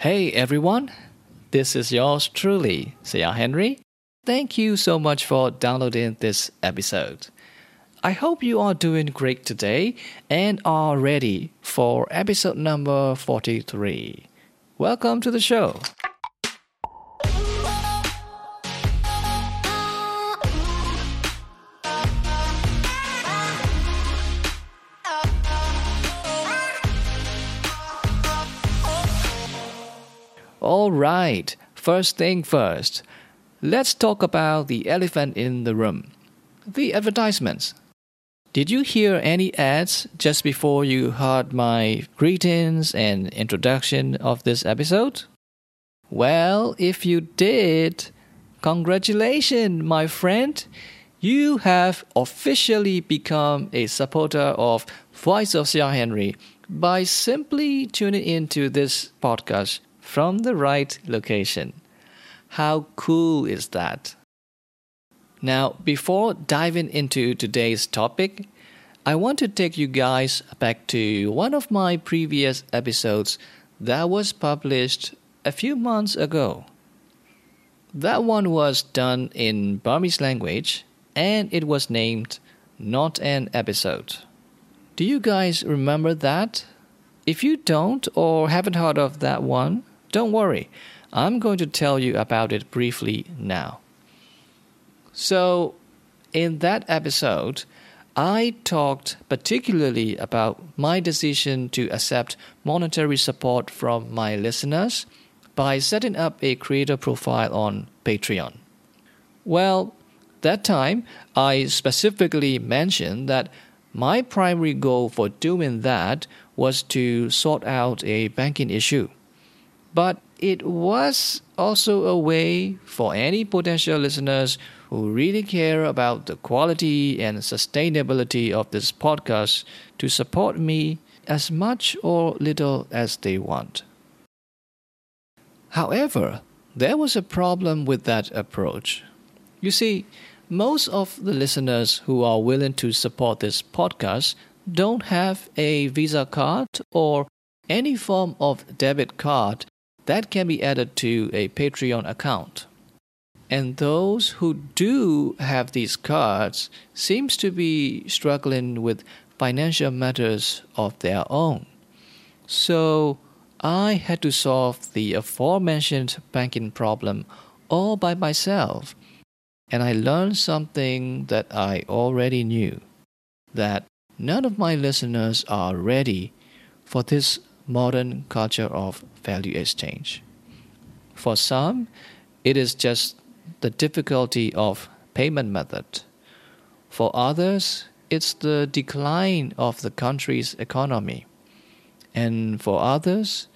Hey everyone, this is yours truly, Sia Henry. Thank you so much for downloading this episode. I hope you are doing great today and are ready for episode number 43. Welcome to the show. All right, first thing first, let's talk about the elephant in the room the advertisements. Did you hear any ads just before you heard my greetings and introduction of this episode? Well, if you did, congratulations, my friend. You have officially become a supporter of Voice of Sia Henry by simply tuning into this podcast from the right location. How cool is that? Now, before diving into today's topic, I want to take you guys back to one of my previous episodes that was published a few months ago. That one was done in Burmese language and it was named Not an Episode. Do you guys remember that? If you don't or haven't heard of that one, don't worry, I'm going to tell you about it briefly now. So, in that episode, I talked particularly about my decision to accept monetary support from my listeners by setting up a creator profile on Patreon. Well, that time I specifically mentioned that my primary goal for doing that was to sort out a banking issue. But it was also a way for any potential listeners who really care about the quality and sustainability of this podcast to support me as much or little as they want. However, there was a problem with that approach. You see, most of the listeners who are willing to support this podcast don't have a Visa card or any form of debit card that can be added to a Patreon account. And those who do have these cards seems to be struggling with financial matters of their own. So I had to solve the aforementioned banking problem all by myself. And I learned something that I already knew that none of my listeners are ready for this modern culture of value exchange. For some, it is just the difficulty of payment method. For others, it's the decline of the country's economy. And for others,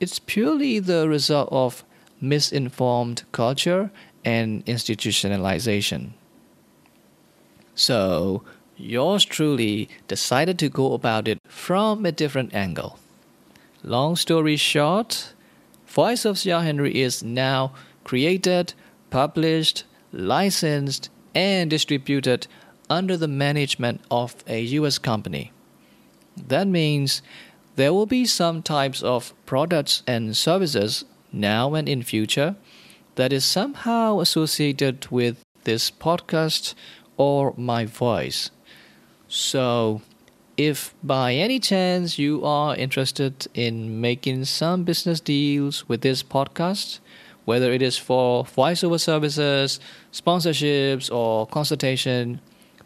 it's purely the result of misinformed culture and institutionalization. So, yours truly decided to go about it from a different angle. Long story short, Voice of Sia Henry is now created, published, licensed, and distributed under the management of a US company. That means there will be some types of products and services now and in future that is somehow associated with this podcast or my voice. So, if by any chance you are interested in making some business deals with this podcast, whether it is for voiceover services, sponsorships, or consultation,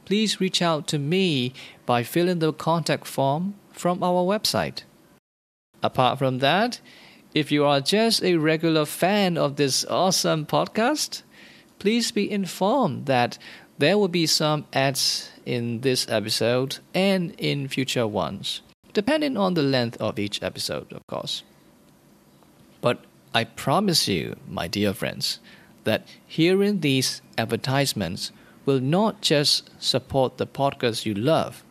please reach out to me by filling the contact form from our website. Apart from that, if you are just a regular fan of this awesome podcast, please be informed that there will be some ads in this episode and in future ones, depending on the length of each episode, of course. But I promise you, my dear friends, that hearing these advertisements will not just support the podcast you love,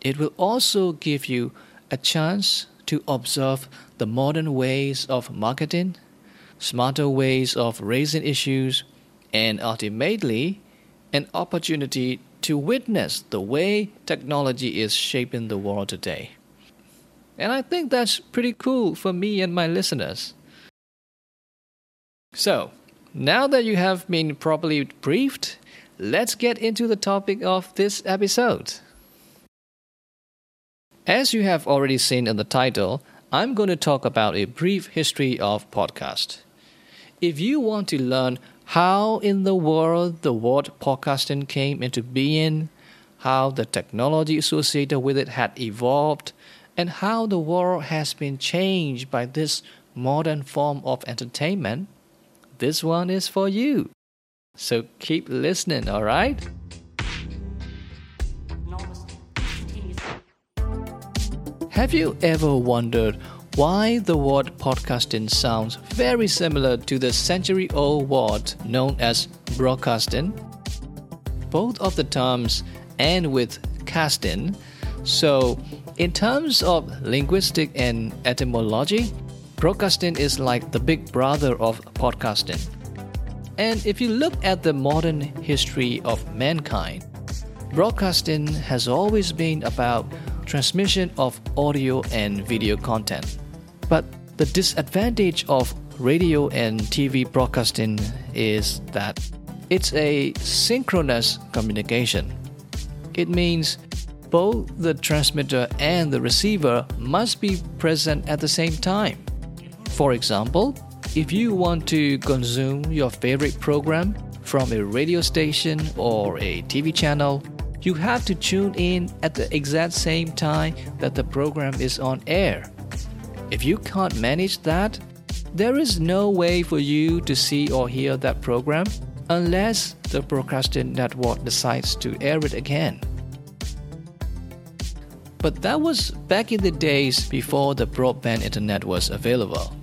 it will also give you a chance to observe the modern ways of marketing, smarter ways of raising issues, and ultimately, an opportunity to witness the way technology is shaping the world today. And I think that's pretty cool for me and my listeners. So, now that you have been properly briefed, let's get into the topic of this episode. As you have already seen in the title, I'm going to talk about a brief history of podcast. If you want to learn how in the world the word podcasting came into being, how the technology associated with it had evolved, and how the world has been changed by this modern form of entertainment, this one is for you. So keep listening, alright? Have you ever wondered why the word podcasting sounds very similar to the century old word known as broadcasting? Both of the terms end with casting, so in terms of linguistic and etymology, broadcasting is like the big brother of podcasting. And if you look at the modern history of mankind, broadcasting has always been about transmission of audio and video content. But the disadvantage of radio and TV broadcasting is that it's a synchronous communication. It means both the transmitter and the receiver must be present at the same time. For example, if you want to consume your favorite program from a radio station or a TV channel, you have to tune in at the exact same time that the program is on air. If you can't manage that, there is no way for you to see or hear that program unless the broadcasting network decides to air it again. But that was back in the days before the broadband internet was available.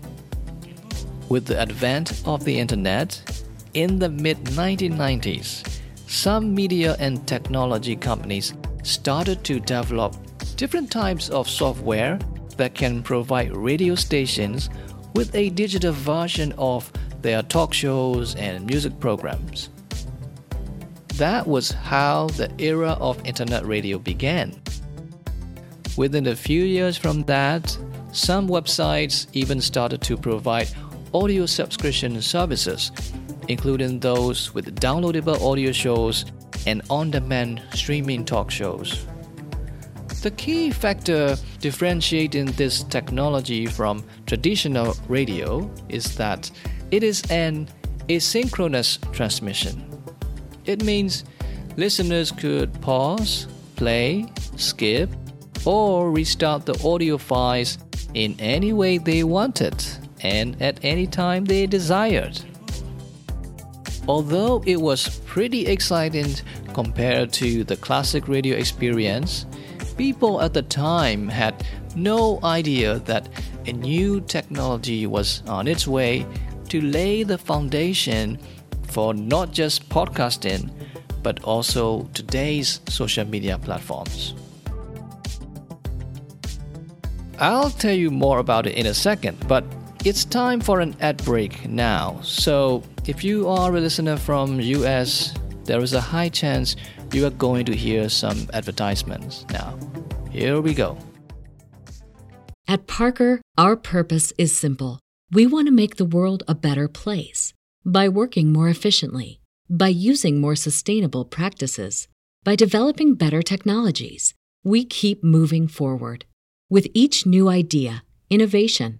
With the advent of the internet, in the mid 1990s, some media and technology companies started to develop different types of software that can provide radio stations with a digital version of their talk shows and music programs. That was how the era of internet radio began. Within a few years from that, some websites even started to provide audio subscription services, including those with downloadable audio shows and on demand streaming talk shows. The key factor differentiating this technology from traditional radio is that it is an asynchronous transmission. It means listeners could pause, play, skip, or restart the audio files in any way they wanted and at any time they desired. Although it was pretty exciting compared to the classic radio experience, people at the time had no idea that a new technology was on its way to lay the foundation for not just podcasting, but also today's social media platforms. I'll tell you more about it in a second, but It's time for an ad break now. So, if you are a listener from US, there is a high chance you are going to hear some advertisements. Now, here we go. At Parker, our purpose is simple. We want to make the world a better place by working more efficiently, by using more sustainable practices, by developing better technologies. We keep moving forward. With each new idea, innovation,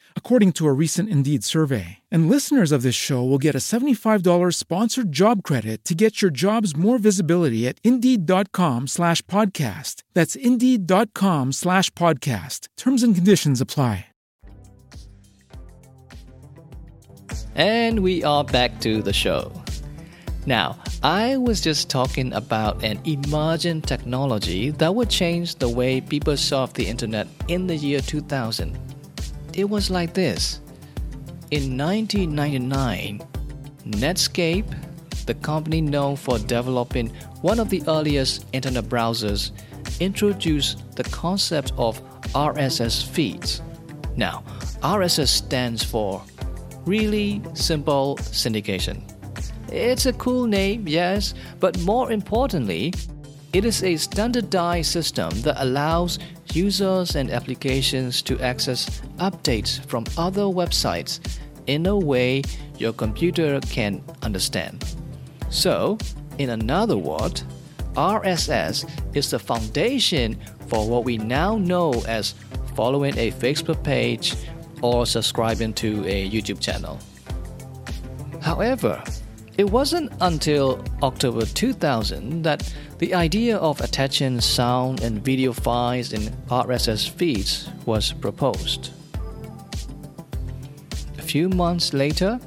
according to a recent Indeed survey. And listeners of this show will get a $75 sponsored job credit to get your jobs more visibility at Indeed.com slash podcast. That's Indeed.com slash podcast. Terms and conditions apply. And we are back to the show. Now, I was just talking about an emerging technology that would change the way people surf the internet in the year 2000. It was like this. In 1999, Netscape, the company known for developing one of the earliest internet browsers, introduced the concept of RSS feeds. Now, RSS stands for Really Simple Syndication. It's a cool name, yes, but more importantly, it is a standardized system that allows users and applications to access updates from other websites in a way your computer can understand. So, in another word, RSS is the foundation for what we now know as following a Facebook page or subscribing to a YouTube channel. However, it wasn't until October 2000 that the idea of attaching sound and video files in RSS feeds was proposed. A few months later,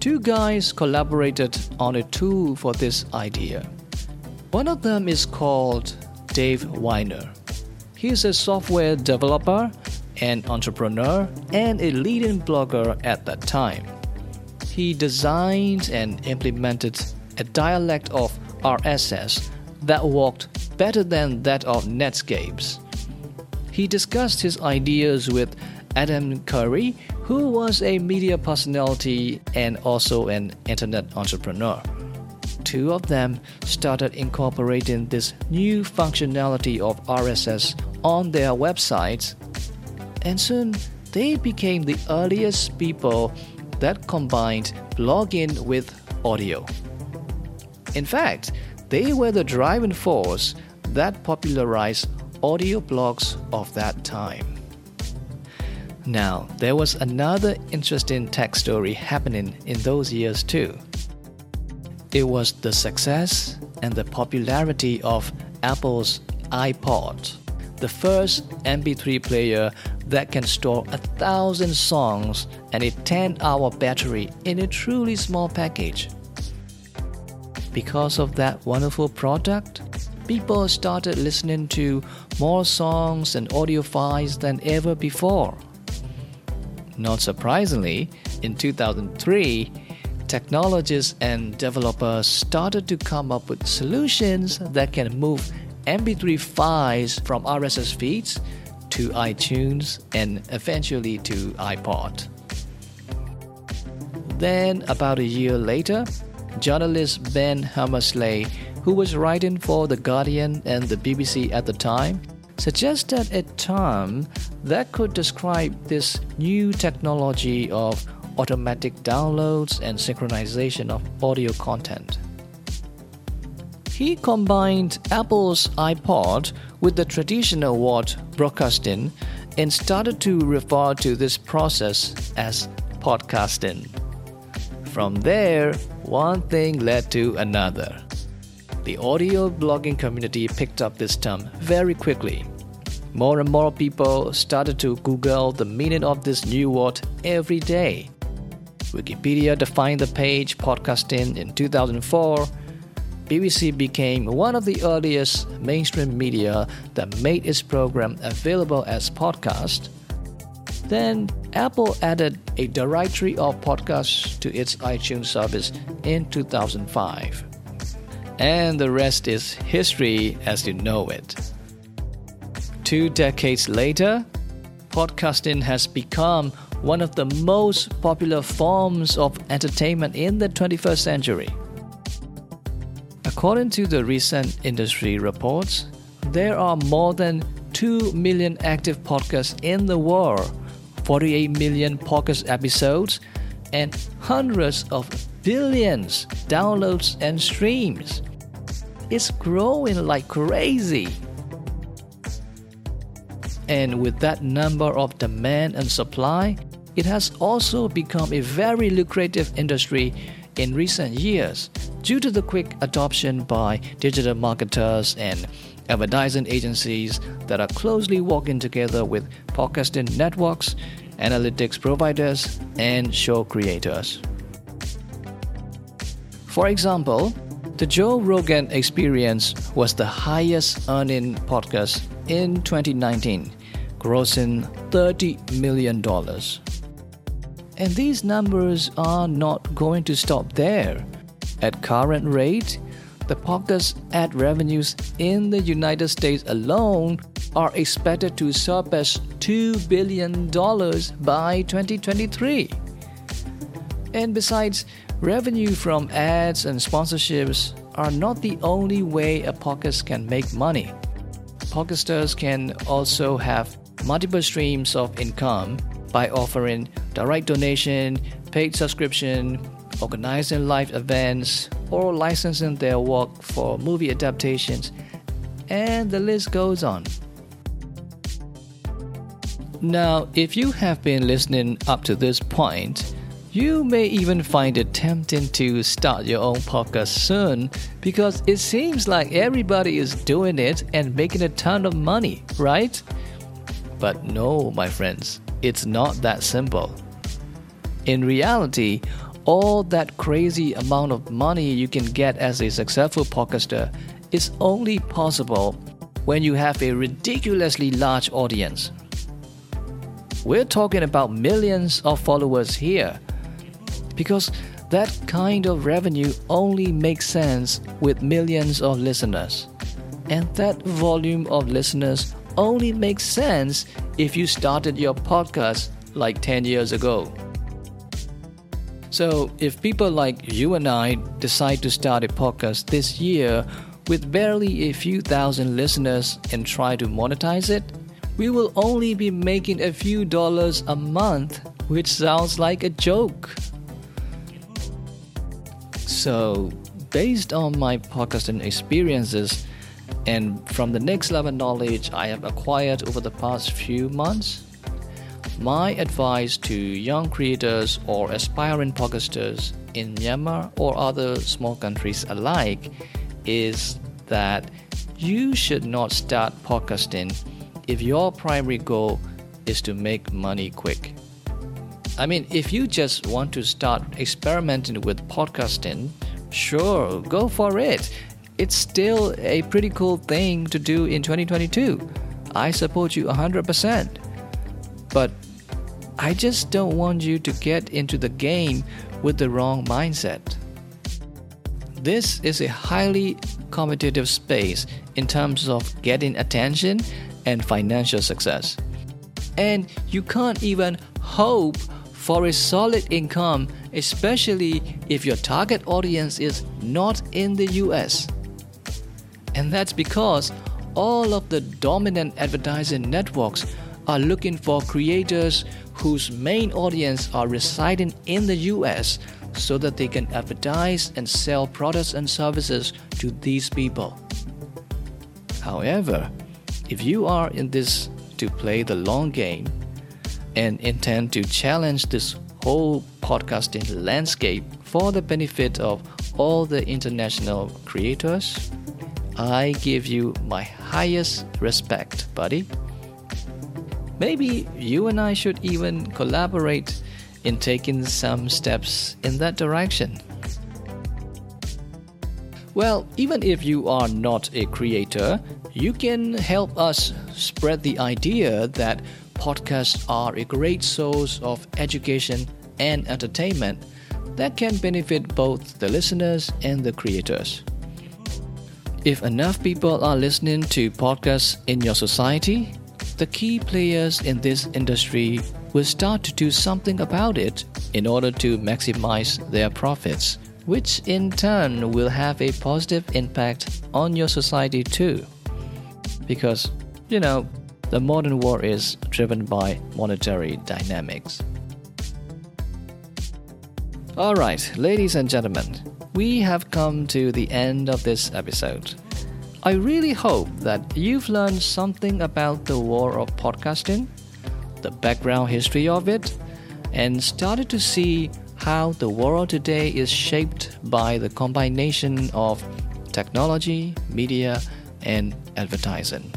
two guys collaborated on a tool for this idea. One of them is called Dave Winer. He is a software developer an entrepreneur, and a leading blogger at that time. He designed and implemented a dialect of RSS that worked better than that of Netscape's. He discussed his ideas with Adam Curry, who was a media personality and also an internet entrepreneur. Two of them started incorporating this new functionality of RSS on their websites and soon they became the earliest people that combined blogging with audio. In fact, they were the driving force that popularized audio blogs of that time. Now, there was another interesting tech story happening in those years too. It was the success and the popularity of Apple's iPod, the first MP3 player that can store a thousand songs and a 10 hour battery in a truly small package. Because of that wonderful product, people started listening to more songs and audio files than ever before. Not surprisingly, in 2003, technologists and developers started to come up with solutions that can move MP3 files from RSS feeds to iTunes and eventually to iPod. Then, about a year later, journalist Ben Hammersley, who was writing for The Guardian and the BBC at the time, suggested a term that could describe this new technology of automatic downloads and synchronization of audio content. He combined Apple's iPod with the traditional word broadcasting and started to refer to this process as podcasting. From there, one thing led to another. The audio blogging community picked up this term very quickly. More and more people started to Google the meaning of this new word every day. Wikipedia defined the page podcasting in 2004 BBC became one of the earliest mainstream media that made its program available as podcast. Then Apple added a directory of podcasts to its iTunes service in 2005. And the rest is history as you know it. Two decades later, podcasting has become one of the most popular forms of entertainment in the 21st century. According to the recent industry reports, there are more than 2 million active podcasts in the world, 48 million podcast episodes, and hundreds of billions downloads and streams. It's growing like crazy. And with that number of demand and supply, it has also become a very lucrative industry in recent years due to the quick adoption by digital marketers and advertising agencies that are closely working together with podcasting networks, analytics providers, and show creators. For example, the Joe Rogan Experience was the highest earning podcast in 2019, grossing $30 million. And these numbers are not going to stop there. At current rate, the podcast ad revenues in the United States alone are expected to surpass $2 billion by 2023. And besides, revenue from ads and sponsorships are not the only way a podcast can make money. Podcasters can also have multiple streams of income by offering direct donation, paid subscription, organizing live events, or licensing their work for movie adaptations, and the list goes on. Now, if you have been listening up to this point, you may even find it tempting to start your own podcast soon because it seems like everybody is doing it and making a ton of money, right? But no, my friends, it's not that simple. In reality, all that crazy amount of money you can get as a successful podcaster is only possible when you have a ridiculously large audience. We're talking about millions of followers here because that kind of revenue only makes sense with millions of listeners. And that volume of listeners only makes sense if you started your podcast like 10 years ago. So, if people like you and I decide to start a podcast this year with barely a few thousand listeners and try to monetize it, we will only be making a few dollars a month, which sounds like a joke. So, based on my podcasting experiences and from the next level knowledge I have acquired over the past few months, my advice to young creators or aspiring podcasters in Myanmar or other small countries alike is that you should not start podcasting if your primary goal is to make money quick. I mean, if you just want to start experimenting with podcasting, sure, go for it. It's still a pretty cool thing to do in 2022. I support you 100%. But I just don't want you to get into the game with the wrong mindset. This is a highly competitive space in terms of getting attention and financial success. And you can't even hope for a solid income, especially if your target audience is not in the US. And that's because all of the dominant advertising networks are looking for creators whose main audience are residing in the US so that they can advertise and sell products and services to these people. However, if you are in this to play the long game and intend to challenge this whole podcasting landscape for the benefit of all the international creators, I give you my highest respect, buddy. Maybe you and I should even collaborate in taking some steps in that direction. Well, even if you are not a creator, you can help us spread the idea that podcasts are a great source of education and entertainment that can benefit both the listeners and the creators. If enough people are listening to podcasts in your society, the key players in this industry will start to do something about it in order to maximize their profits, which in turn will have a positive impact on your society too. Because, you know, the modern world is driven by monetary dynamics. Alright, ladies and gentlemen, we have come to the end of this episode. I really hope that you've learned something about the world of podcasting, the background history of it, and started to see how the world today is shaped by the combination of technology, media, and advertising.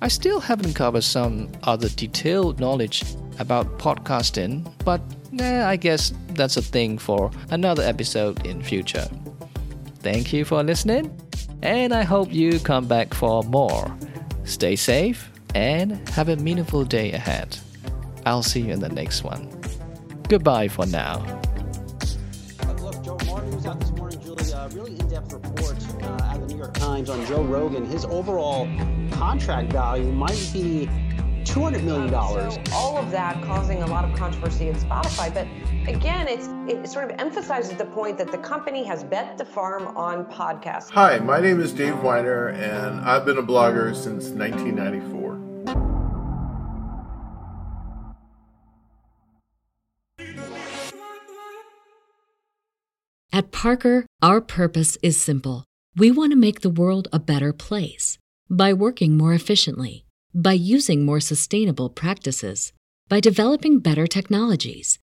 I still haven't covered some other detailed knowledge about podcasting, but eh, I guess that's a thing for another episode in future. Thank you for listening and I hope you come back for more. Stay safe and have a meaningful day ahead. I'll see you in the next one. Goodbye for now. Look, Joe Martin was out this morning, Julie. Uh, really in-depth report uh, out of the New York Times on Joe Rogan. His overall contract value might be $200 million. So all of that causing a lot of controversy at Spotify. But again, it's it sort of emphasizes the point that the company has bet the farm on podcasts. Hi, my name is Dave Winer, and I've been a blogger since 1994. At Parker, our purpose is simple. We want to make the world a better place by working more efficiently, by using more sustainable practices, by developing better technologies.